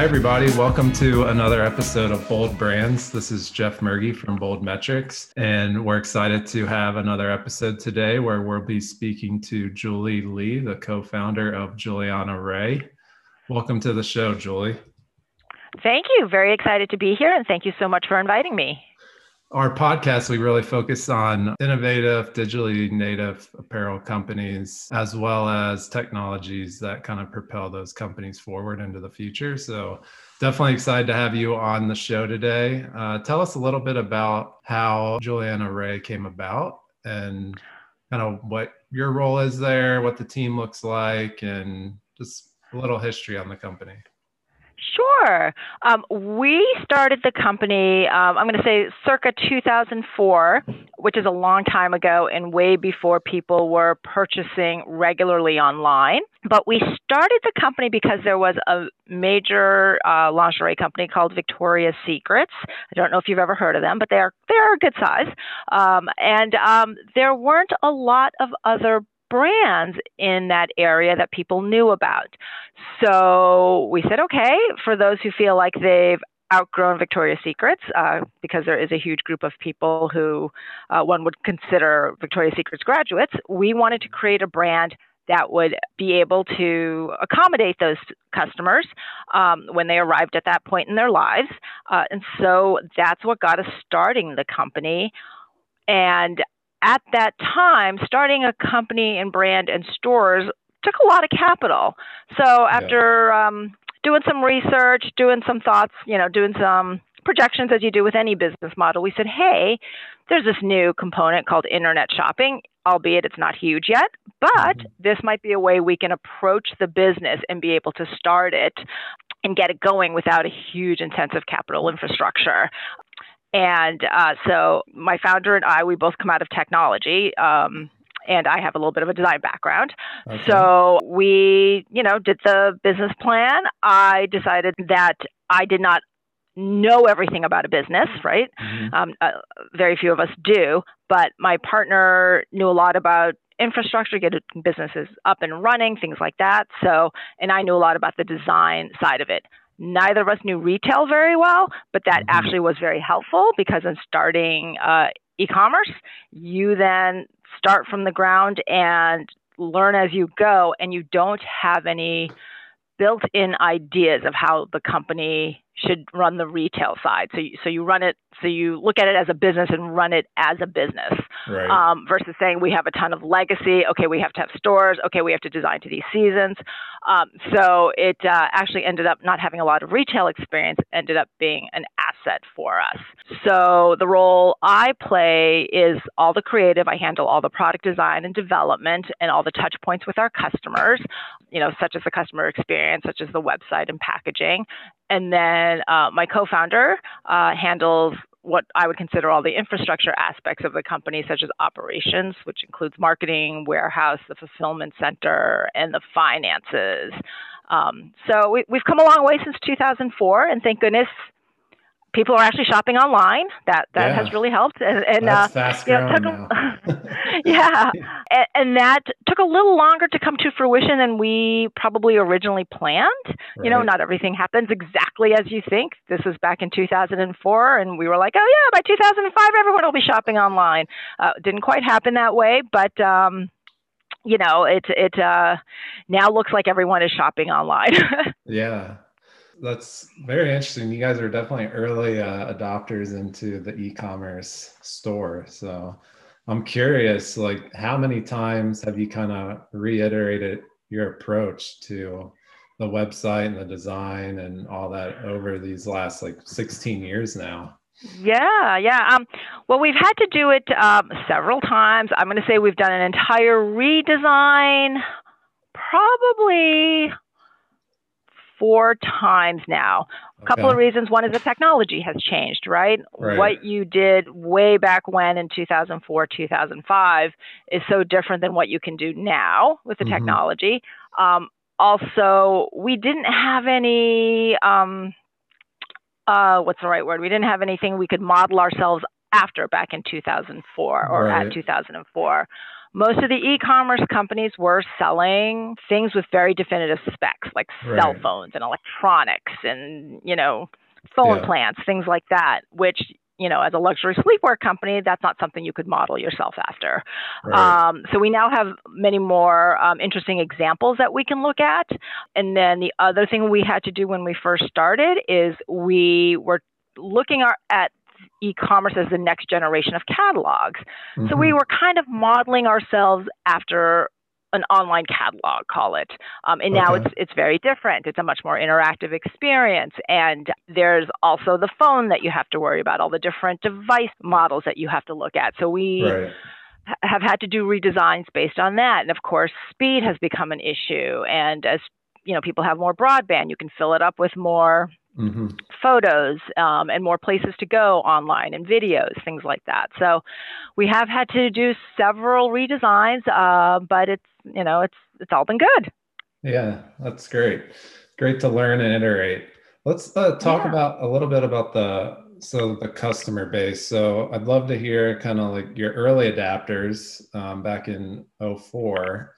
Hi, everybody. Welcome to another episode of Bold Brands. This is Jeff Murgy from Bold Metrics, and we're excited to have another episode today where we'll be speaking to Julie Lee, the co founder of Julianna Rae. Welcome to the show, Julie. Thank you. Very excited to be here, and thank you so much for inviting me. Our podcast, we really focus on innovative, digitally native apparel companies, as well as technologies that kind of propel those companies forward into the future. So, definitely excited to have you on the show today. Uh, tell us a little bit about how Julianna Rae came about and kind of what your role is there, what the team looks like, and just a little history on the company. Sure. Um, we started the company, um, I'm going to say circa 2004, which is a long time ago and way before people were purchasing regularly online. But we started the company because there was a major uh, lingerie company called Victoria's Secrets. I don't know if you've ever heard of them, but they are they are a good size. Um, and um, there weren't a lot of other brands in that area that people knew about. So we said, okay, for those who feel like they've outgrown Victoria's Secrets, uh, because there is a huge group of people who uh, one would consider Victoria's Secrets graduates, we wanted to create a brand that would be able to accommodate those customers um, when they arrived at that point in their lives. Uh, and so that's what got us starting the company. And at that time, starting a company and brand and stores took a lot of capital. So after yeah. um, doing some research, doing some thoughts, you know, doing some projections as you do with any business model, we said, hey, there's this new component called internet shopping, albeit it's not huge yet, but mm-hmm. this might be a way we can approach the business and be able to start it and get it going without a huge intensive capital infrastructure. And uh, so my founder and I, we both come out of technology. Um, and I have a little bit of a design background. Okay. So we, you know, did the business plan. I decided that I did not know everything about a business, right? Mm-hmm. Um, uh, very few of us do, but my partner knew a lot about infrastructure, get businesses up and running, things like that. So, and I knew a lot about the design side of it. Neither of us knew retail very well, but that mm-hmm. actually was very helpful because in starting uh, e commerce, you then start from the ground and learn as you go, and you don't have any built in ideas of how the company should run the retail side. So you, so you run it, so you look at it as a business and run it as a business, right. um, versus saying we have a ton of legacy. Okay, we have to have stores. Okay, we have to design to these seasons. Um, so it uh, actually ended up not having a lot of retail experience. Ended up being an asset for us. So the role I play is all the creative. I handle all the product design and development and all the touch points with our customers. You know, such as the customer experience, such as the website and packaging, and then uh, my co-founder uh, handles what I would consider all the infrastructure aspects of the company, such as operations, which includes marketing, warehouse, the fulfillment center, and the finances. Um, so we, have come a long way since 2004, and thank goodness people are actually shopping online. That that yeah. has really helped. And, and That's uh, fast yeah, a, yeah, and, and, that took a little longer to come to fruition than we probably originally planned. Right. You know, not everything happens exactly as you think. This was back in 2004, and we were like, oh yeah, by 2005 everyone will be shopping online. Uh, didn't quite happen that way, but. Um, you know, it it uh, now looks like everyone is shopping online. yeah, that's very interesting. You guys are definitely early uh, adopters into the e-commerce store. So I'm curious, like, how many times have you kind of reiterated your approach to the website and the design and all that over these last like 16 years now? Yeah, yeah. Um, well, we've had to do it um, several times. I'm going to say we've done an entire redesign, probably four times now. A couple okay. of reasons. One is the technology has changed, right? right? What you did way back when in 2004, 2005 is so different than what you can do now with the mm-hmm. technology. Um, also, we didn't have any, um, uh, what's the right word? We didn't have anything we could model ourselves after back in 2004 or right. at 2004. Most of the e-commerce companies were selling things with very definitive specs like right. cell phones and electronics and you know phone yeah. plants things like that which you know as a luxury sleepwear company that's not something you could model yourself after right. um, so we now have many more um, interesting examples that we can look at and then the other thing we had to do when we first started is we were looking at e-commerce as the next generation of catalogs. Mm-hmm. So we mm-hmm. were kind of modeling ourselves after an online catalog, call it. Um, and now okay. it's it's very different. It's a much more interactive experience, and there's also the phone that you have to worry about, all the different device models that you have to look at. So we. Right. Have had to do redesigns based on that, and of course, speed has become an issue. And as you know, people have more broadband, you can fill it up with more mm-hmm. photos um, and more places to go online and videos, things like that. So we have had to do several redesigns, uh, but it's you know it's it's all been good. Yeah, that's great. Great to learn and iterate. Let's uh, talk yeah. about a little bit about the so the customer base. So I'd love to hear kind of like your early adapters um, back in 04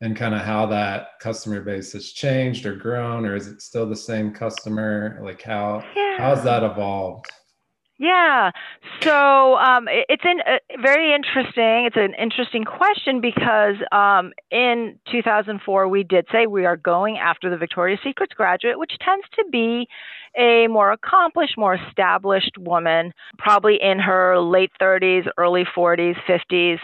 and kind of how that customer base has changed or grown or is it still the same customer? Like how yeah. how's that evolved? Yeah. So um, it's in, uh, very interesting it's an interesting question because um, in 2004 we did say we are going after the victoria's secrets graduate which tends to be a more accomplished more established woman probably in her late 30s early 40s 50s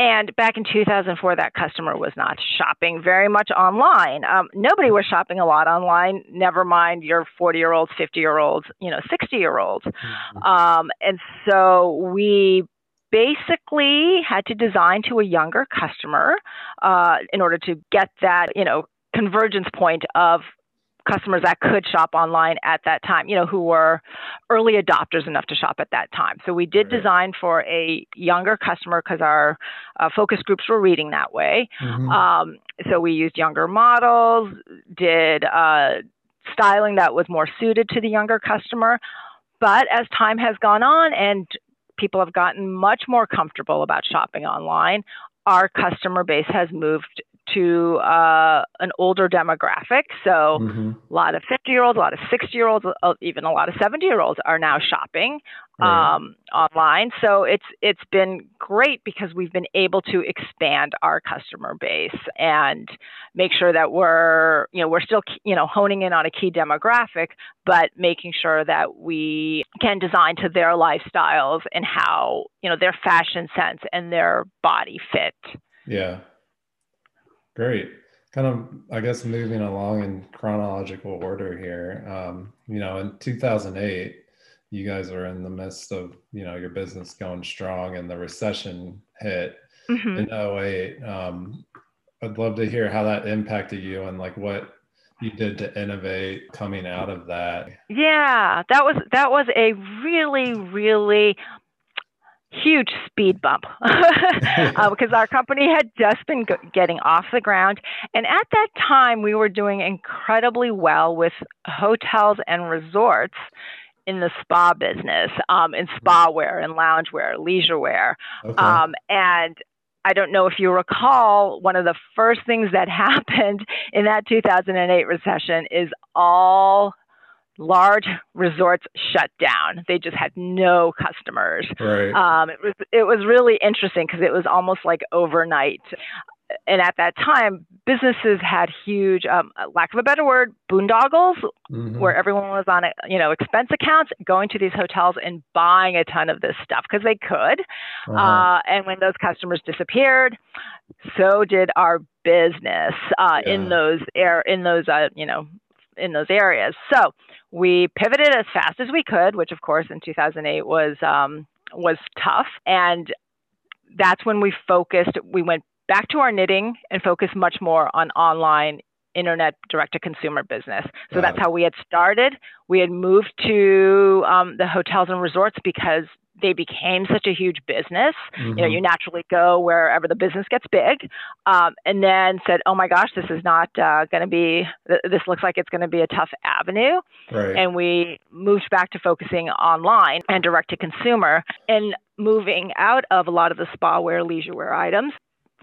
and back in 2004, that customer was not shopping very much online. Um, nobody was shopping a lot online. Never mind your 40 year olds, 50 year olds, you know, 60 year olds. Mm-hmm. Um, and so we basically had to design to a younger customer uh, in order to get that, you know, convergence point of customers that could shop online at that time, you know, who were early adopters enough to shop at that time. So we did design for a younger customer because our uh, focus groups were reading that way. Mm-hmm. Um, so we used younger models, did uh, styling that was more suited to the younger customer. But as time has gone on and people have gotten much more comfortable about shopping online, our customer base has moved to uh, an older demographic. So mm-hmm. a lot of 50 year olds, a lot of 60 year olds, uh, even a lot of 70 year olds are now shopping right. um, online. So it's it's been great because we've been able to expand our customer base and make sure that we're you know we're still you know honing in on a key demographic, but making sure that we can design to their lifestyles and how you know their fashion sense and their body fit. Yeah. Great. Kind of, I guess, moving along in chronological order here. Um, you know, in 2008, you guys were in the midst of, you know, your business going strong and the recession hit mm-hmm. in 08. Um, I'd love to hear how that impacted you and like what you did to innovate coming out of that. Yeah, that was that was a really really huge speed bump uh, because our company had just been g- getting off the ground. And at that time, we were doing incredibly well with hotels and resorts in the spa business, um, in spa wear and lounge loungewear, leisure wear. Okay. Um, and I don't know if you recall, one of the first things that happened in that 2008 recession is all large resorts shut down. They just had no customers. Right. Um, it was it was really interesting because it was almost like overnight. And at that time, businesses had huge, um, lack of a better word, boondoggles, mm-hmm. where everyone was on, a, you know, expense accounts, going to these hotels and buying a ton of this stuff because they could. Uh-huh. Uh, and when those customers disappeared, so did our business uh, yeah. in those air in those uh, you know in those areas. So we pivoted as fast as we could, which of course in 2008 was um, was tough, and that's when we focused. We went back to our knitting and focused much more on online internet direct to consumer business. So that's how we had started. We had moved to um, the hotels and resorts because they became such a huge business. Mm-hmm. You know, mm-hmm. you naturally go wherever the business gets big, um, and then said, "Oh my gosh, this is not uh, going to be. This looks like it's going to be a tough avenue." Right. And we moved back to focusing online and direct to consumer, and moving out of a lot of the spa wear, leisure wear items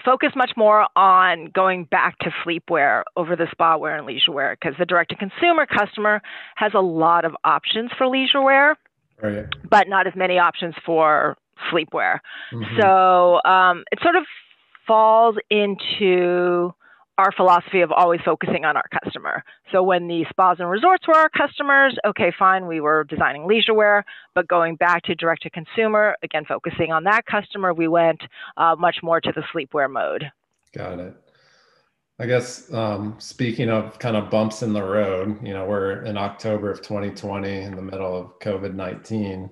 focus much more on going back to sleepwear over the spa wear and leisure wear because the direct to consumer customer has a lot of options for leisure wear, right. but not as many options for sleepwear. Mm-hmm. So um, it sort of falls into our philosophy of always focusing on our customer. So when the spas and resorts were our customers, okay, fine, we were designing leisure wear, but going back to direct to consumer, again, focusing on that customer, we went uh, much more to the sleepwear mode. Got it. I guess um, speaking of kind of bumps in the road, you know, we're in October of 2020 in the middle of COVID 19.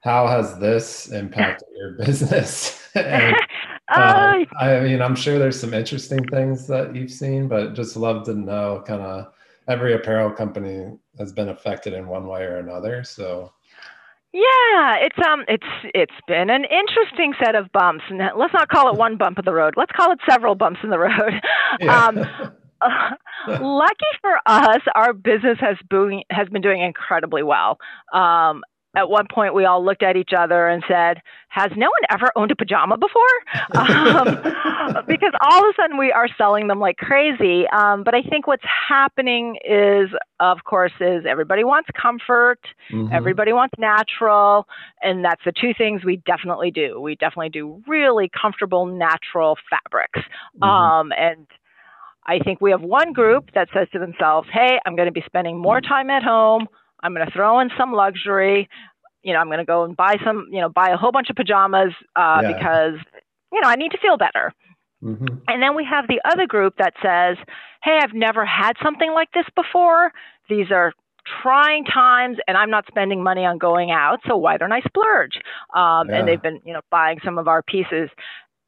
How has this impacted your business? and, uh, I mean, I'm sure there's some interesting things that you've seen, but just love to know kind of every apparel company has been affected in one way or another. So yeah, it's um it's it's been an interesting set of bumps. And let's not call it one bump in the road. Let's call it several bumps in the road. Yeah. Um, uh, lucky for us, our business has been has been doing incredibly well. Um, at one point we all looked at each other and said, Has no one ever owned a pajama before? um, because all of a sudden we are selling them like crazy. Um, but I think what's happening is, of course, is everybody wants comfort, mm-hmm. everybody wants natural, and that's the two things we definitely do. We definitely do really comfortable, natural fabrics. Mm-hmm. Um, and I think we have one group that says to themselves, Hey, I'm going to be spending more time at home. I'm going to throw in some luxury. You know, I'm going to go and buy some, you know, buy a whole bunch of pajamas uh, yeah. because, you know, I need to feel better. Mm-hmm. And then we have the other group that says, hey, I've never had something like this before. These are trying times and I'm not spending money on going out. So why don't I splurge? Um, yeah. And they've been, you know, buying some of our pieces.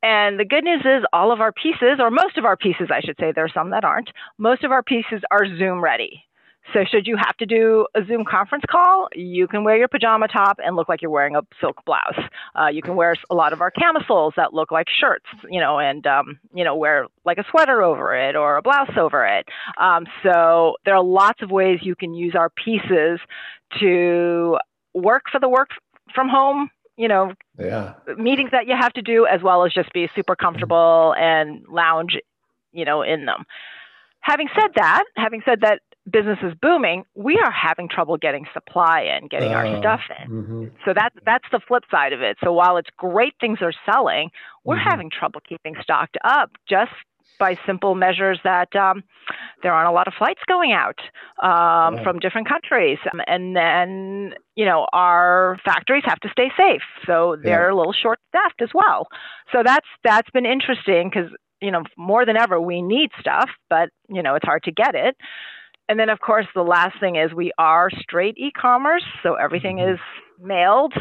And the good news is all of our pieces, or most of our pieces, I should say, there are some that aren't, most of our pieces are Zoom ready. So, should you have to do a Zoom conference call, you can wear your pajama top and look like you're wearing a silk blouse. Uh, you can wear a lot of our camisoles that look like shirts, you know, and um, you know, wear like a sweater over it or a blouse over it. Um, so, there are lots of ways you can use our pieces to work for the work from home you know yeah. meetings that you have to do as well as just be super comfortable and lounge you know in them having said that having said that business is booming, we are having trouble getting supply in, getting uh, our oh, stuff in. Mm-hmm. So that's that's the flip side of it. So while it's great things are selling, we're mm-hmm. having trouble keeping stocked up just by simple measures that um, there aren't a lot of flights going out um, from different countries, um, and then you know our factories have to stay safe, so they're yeah. a little short staffed as well. So that's that's been interesting because you know more than ever we need stuff, but you know it's hard to get it. And then, of course, the last thing is we are straight e commerce. So everything mm-hmm. is mailed,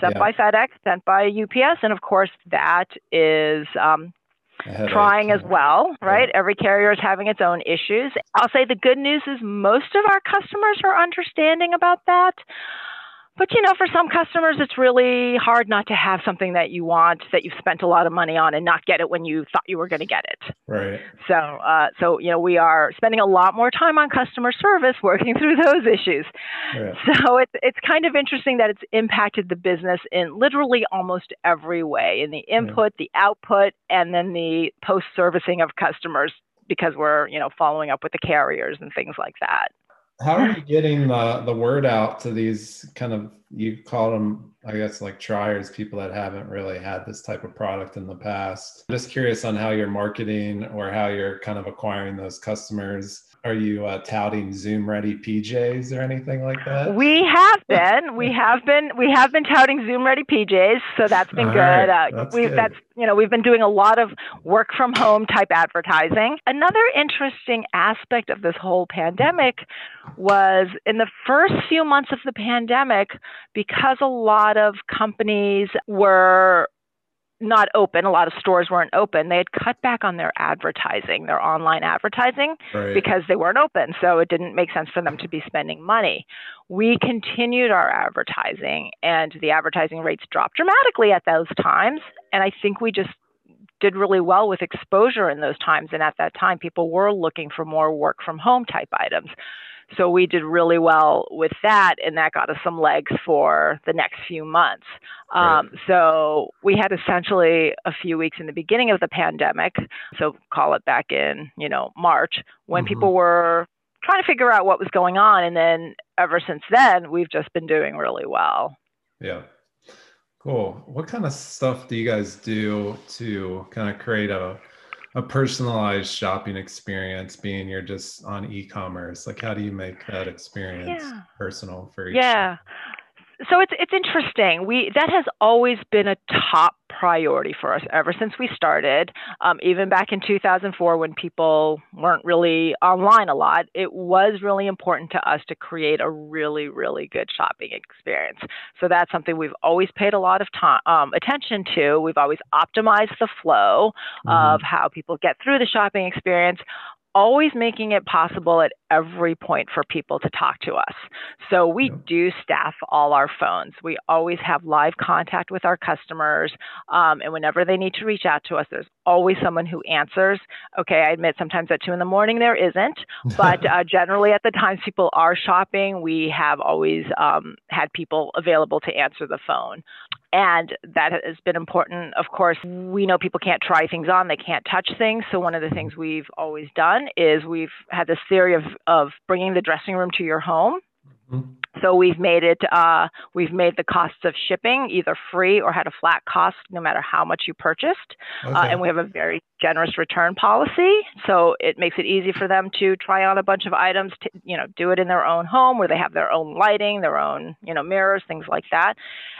sent yeah. by FedEx, sent by UPS. And of course, that is um, trying as well, right? Yeah. Every carrier is having its own issues. I'll say the good news is most of our customers are understanding about that. But you know, for some customers, it's really hard not to have something that you want that you've spent a lot of money on and not get it when you thought you were going to get it. Right. So, uh, so you know, we are spending a lot more time on customer service, working through those issues. Yeah. So it's it's kind of interesting that it's impacted the business in literally almost every way in the input, yeah. the output, and then the post servicing of customers because we're you know following up with the carriers and things like that how are you getting the, the word out to these kind of you call them i guess like triers people that haven't really had this type of product in the past? I'm just curious on how you're marketing or how you're kind of acquiring those customers are you uh, touting Zoom ready PJs or anything like that? We have been. We have been. We have been touting Zoom ready PJs, so that's been All good. Right. Uh, that's we good. that's you know we've been doing a lot of work from home type advertising. Another interesting aspect of this whole pandemic was in the first few months of the pandemic, because a lot of companies were not open. A lot of stores weren't open. They had cut back on their advertising, their online advertising, right. because they weren't open. So it didn't make sense for them to be spending money. We continued our advertising, and the advertising rates dropped dramatically at those times. And I think we just did really well with exposure in those times. And at that time, people were looking for more work from home type items. So we did really well with that, and that got us some legs for the next few months. Um, right. So we had essentially a few weeks in the beginning of the pandemic, so call it back in, you know, March, when mm-hmm. people were trying to figure out what was going on. And then ever since then, we've just been doing really well. Yeah. Cool. What kind of stuff do you guys do to kind of create a a personalized shopping experience being you're just on e-commerce like how do you make that experience yeah. personal for each yeah so it's it's interesting. We that has always been a top priority for us ever since we started. Um, even back in 2004, when people weren't really online a lot, it was really important to us to create a really really good shopping experience. So that's something we've always paid a lot of time um, attention to. We've always optimized the flow mm-hmm. of how people get through the shopping experience always making it possible at every point for people to talk to us. So we do staff all our phones. We always have live contact with our customers. Um, and whenever they need to reach out to us, there's always someone who answers. Okay, I admit sometimes at two in the morning there isn't, but uh, generally at the times people are shopping, we have always um, had people available to answer the phone. And that has been important. Of course, we know people can't try things on, they can't touch things. So, one of the things we've always done is we've had this theory of, of bringing the dressing room to your home. Mm-hmm. So we've made it, uh, we've made the costs of shipping either free or had a flat cost no matter how much you purchased. Uh, okay. Uh, and we have a very generous return policy. So it makes it easy for them to try on a bunch of items, to, you know, do it in their own home where they have their own lighting, their own, you know, mirrors, things like that.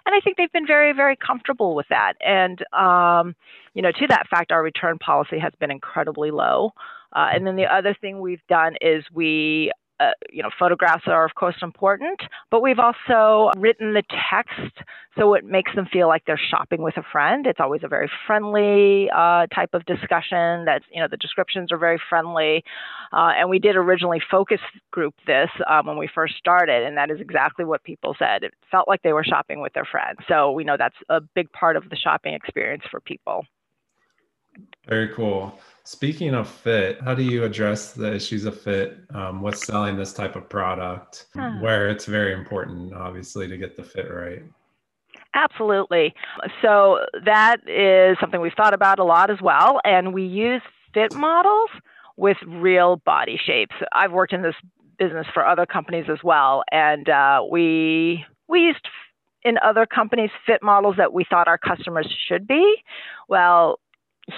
And I think they've been very, very comfortable with that. And, um, you know, to that fact, our return policy has been incredibly low. Uh, and then the other thing we've done is we uh, you know, photographs are of course important, but we've also written the text so it makes them feel like they're shopping with a friend. It's always a very friendly uh, type of discussion. That's you know the descriptions are very friendly, uh, and we did originally focus group this um, when we first started, and that is exactly what people said. It felt like they were shopping with their friends. So we know that's a big part of the shopping experience for people. Very cool. Speaking of fit, how do you address the issues of fit um, with selling this type of product huh. where it's very important, obviously, to get the fit right? Absolutely. So that is something we've thought about a lot as well. And we use fit models with real body shapes. I've worked in this business for other companies as well. And uh, we, we used in other companies fit models that we thought our customers should be. Well,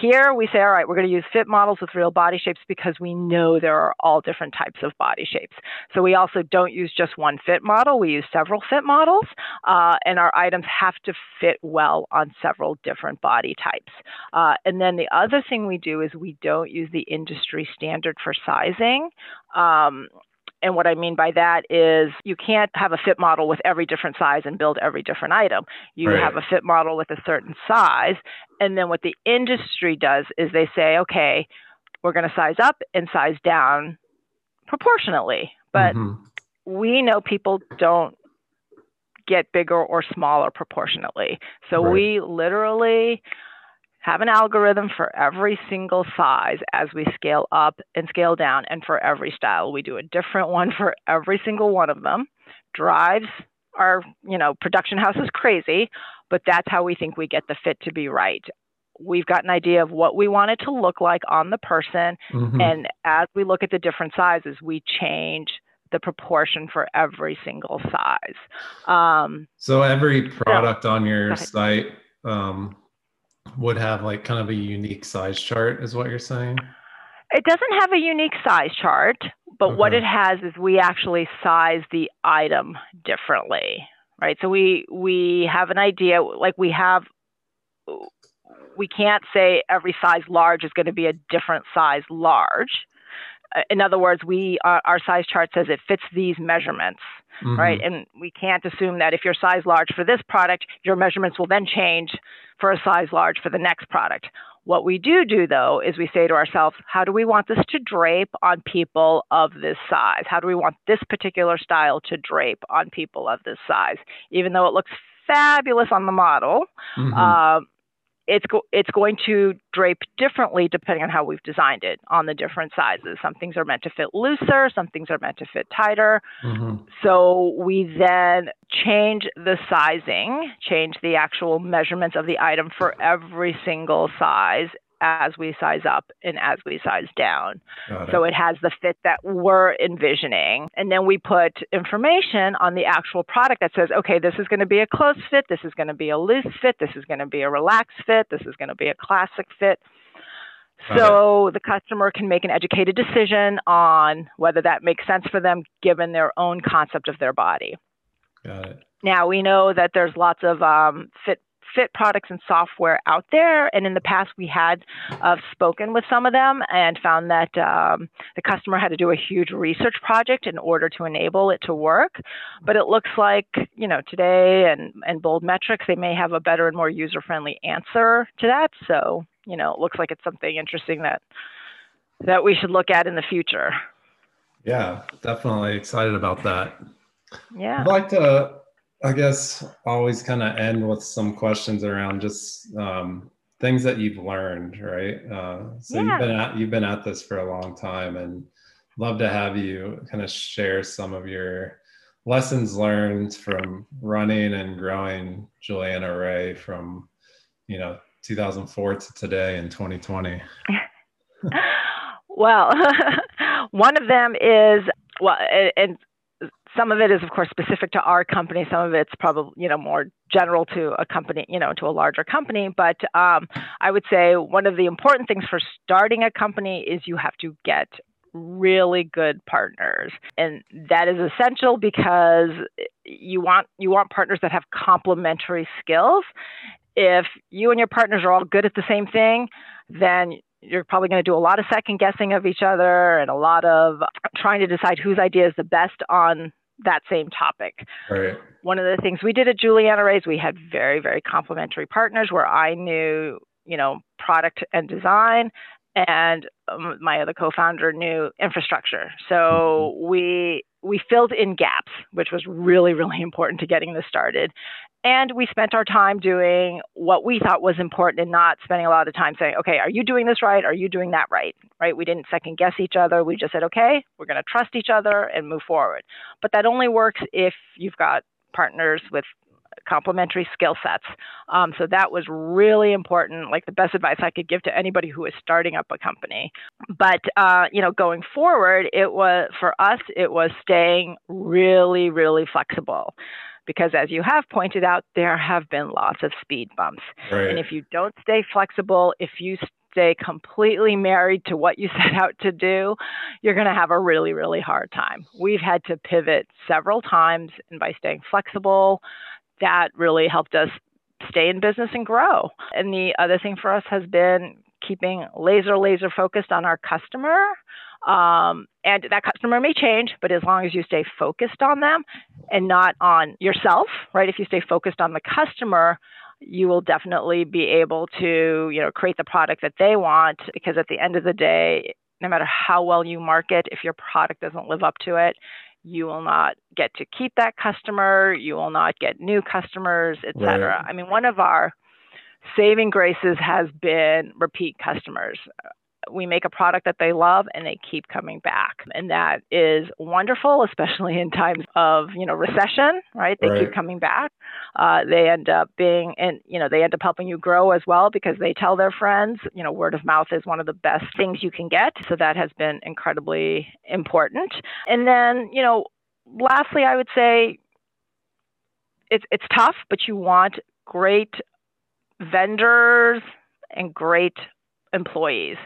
here we say, all right, we're going to use fit models with real body shapes because we know there are all different types of body shapes. So we also don't use just one fit model, we use several fit models, uh, and our items have to fit well on several different body types. Uh, and then the other thing we do is we don't use the industry standard for sizing. Um, and what I mean by that is you can't have a fit model with every different size and build every different item. You right. have a fit model with a certain size. And then what the industry does is they say, okay, we're going to size up and size down proportionately. But mm-hmm. we know people don't get bigger or smaller proportionately. So right. we literally have an algorithm for every single size as we scale up and scale down, and for every style. We do a different one for every single one of them. Drives our, you know, production house is crazy, but that's how we think we get the fit to be right. We've got an idea of what we want it to look like on the person, mm-hmm. and as we look at the different sizes, we change the proportion for every single size. Um, so every product so, on your site um, would have like kind of a unique size chart, is what you're saying? It doesn't have a unique size chart, but okay. what it has is we actually size the item differently, right? So we we have an idea, like we have, we can't say every size large is going to be a different size large. In other words, we our, our size chart says it fits these measurements, mm-hmm. right? And we can't assume that if you're size large for this product, your measurements will then change for a size large for the next product. What we do do though is we say to ourselves, how do we want this to drape on people of this size? How do we want this particular style to drape on people of this size? Even though it looks fabulous on the model, mm-hmm. uh, it's go- it's going to drape differently depending on how we've designed it on the different sizes. Some things are meant to fit looser, some things are meant to fit tighter. Mm-hmm. So we then change the sizing, change the actual measurements of the item for every single size as we size up and as we size down. It. So it has the fit that we're envisioning. And then we put information on the actual product that says, okay, this is going to be a close fit, this is going to be a loose fit, this is going to be a relaxed fit, this is going to be a classic fit. So the customer can make an educated decision on whether that makes sense for them given their own concept of their body. Got it. Now we know that there's lots of um, fit fit products and software out there. And in the past, we had uh, spoken with some of them and found that um, the customer had to do a huge research project in order to enable it to work. But it looks like, you know, today and, and Bold Metrics, they may have a better and more user friendly answer to that. So, you know, it looks like it's something interesting that that we should look at in the future. Yeah, definitely excited about that. Yeah. I'd like to I guess always kind of end with some questions around just um, things that you've learned, right? Uh, so yeah. you've been at you've been at this for a long time, and love to have you kind of share some of your lessons learned from running and growing Julianna Rae from you know 2004 to today in 2020. well, one of them is well, and some of it is of course specific to our company. Some of it's probably you know more general to a company you know to a larger company. But um, i would say one of the important things for starting a company is you have to get really good partners. And that is essential because you want you want partners that have complementary skills. If you and your partners are all good at the same thing then you're probably going to do a lot of second guessing of each other and a lot of trying to decide whose idea is the best on that same topic. Right. One of the things we did at Julianna Rae's, we had very, very complementary partners where I knew, you know, product and design, and um, my other co-founder knew infrastructure. So mm-hmm. we we filled in gaps, which was really, really important to getting this started. And we spent our time doing what we thought was important and not spending a lot of time saying, okay, are you doing this right? Are you doing that right? Right? We didn't second guess each other. We just said, okay, we're going to trust each other and move forward. But that only works if you've got partners with complementary skill sets. Um, so that was really important, like the best advice I could give to anybody who is starting up a company. But uh, you know, going forward, it was for us, it was staying really, really flexible because as you have pointed out, there have been lots of speed bumps. Right. And if you don't stay flexible, if you stay completely married to what you set out to do, you're going to have a really, really hard time. We've had to pivot several times, and by staying flexible, that really helped us stay in business and grow. And the other thing for us has been keeping laser, laser focused on our customer um, and that customer may change, but as long as you stay focused on them and not on yourself, right? If you stay focused on the customer, you will definitely be able to, you know, create the product that they want because at the end of the day, no matter how well you market, if your product doesn't live up to it, you will not get to keep that customer, you will not get new customers, et cetera. Right. I mean, one of our saving graces has been repeat customers we make a product that they love and they keep coming back. And that is wonderful, especially in times of, you know, recession, right? They right. keep coming back. Uh, they end up being, and, you know, they end up helping you grow as well because they tell their friends, you know, word of mouth is one of the best things you can get. So that has been incredibly important. And then, you know, lastly, I would say it's, it's tough, but you want great vendors and great employees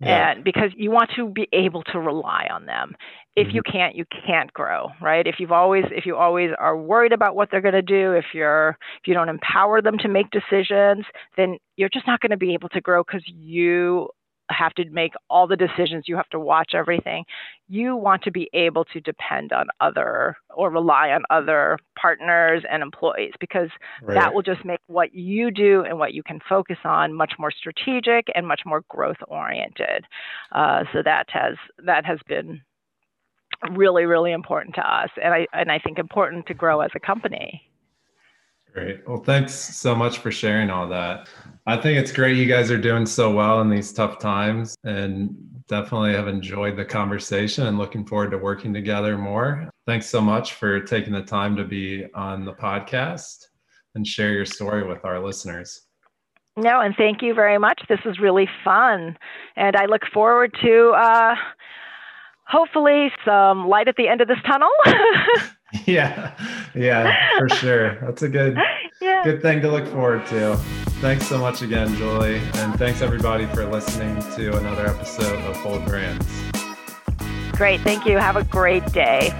yeah. and because you want to be able to rely on them if mm-hmm. you can't you can't grow right if you've always if you always are worried about what they're going to do if you're if you don't empower them to make decisions then you're just not going to be able to grow because you have to make all the decisions, you have to watch everything. You want to be able to depend on other or rely on other partners and employees because right. that will just make what you do and what you can focus on much more strategic and much more growth oriented. Uh, so that has that has been really really important to us and I and I think important to grow as a company. Great. Well, thanks so much for sharing all that. I think it's great you guys are doing so well in these tough times and definitely have enjoyed the conversation and looking forward to working together more. Thanks so much for taking the time to be on the podcast and share your story with our listeners. No, and thank you very much. This is really fun. And I look forward to uh, hopefully some light at the end of this tunnel. yeah, yeah, for sure. That's a good, yeah. good thing to look forward to. Thanks so much again, Julie. And thanks everybody for listening to another episode of Bold Brands. Great. Thank you. Have a great day.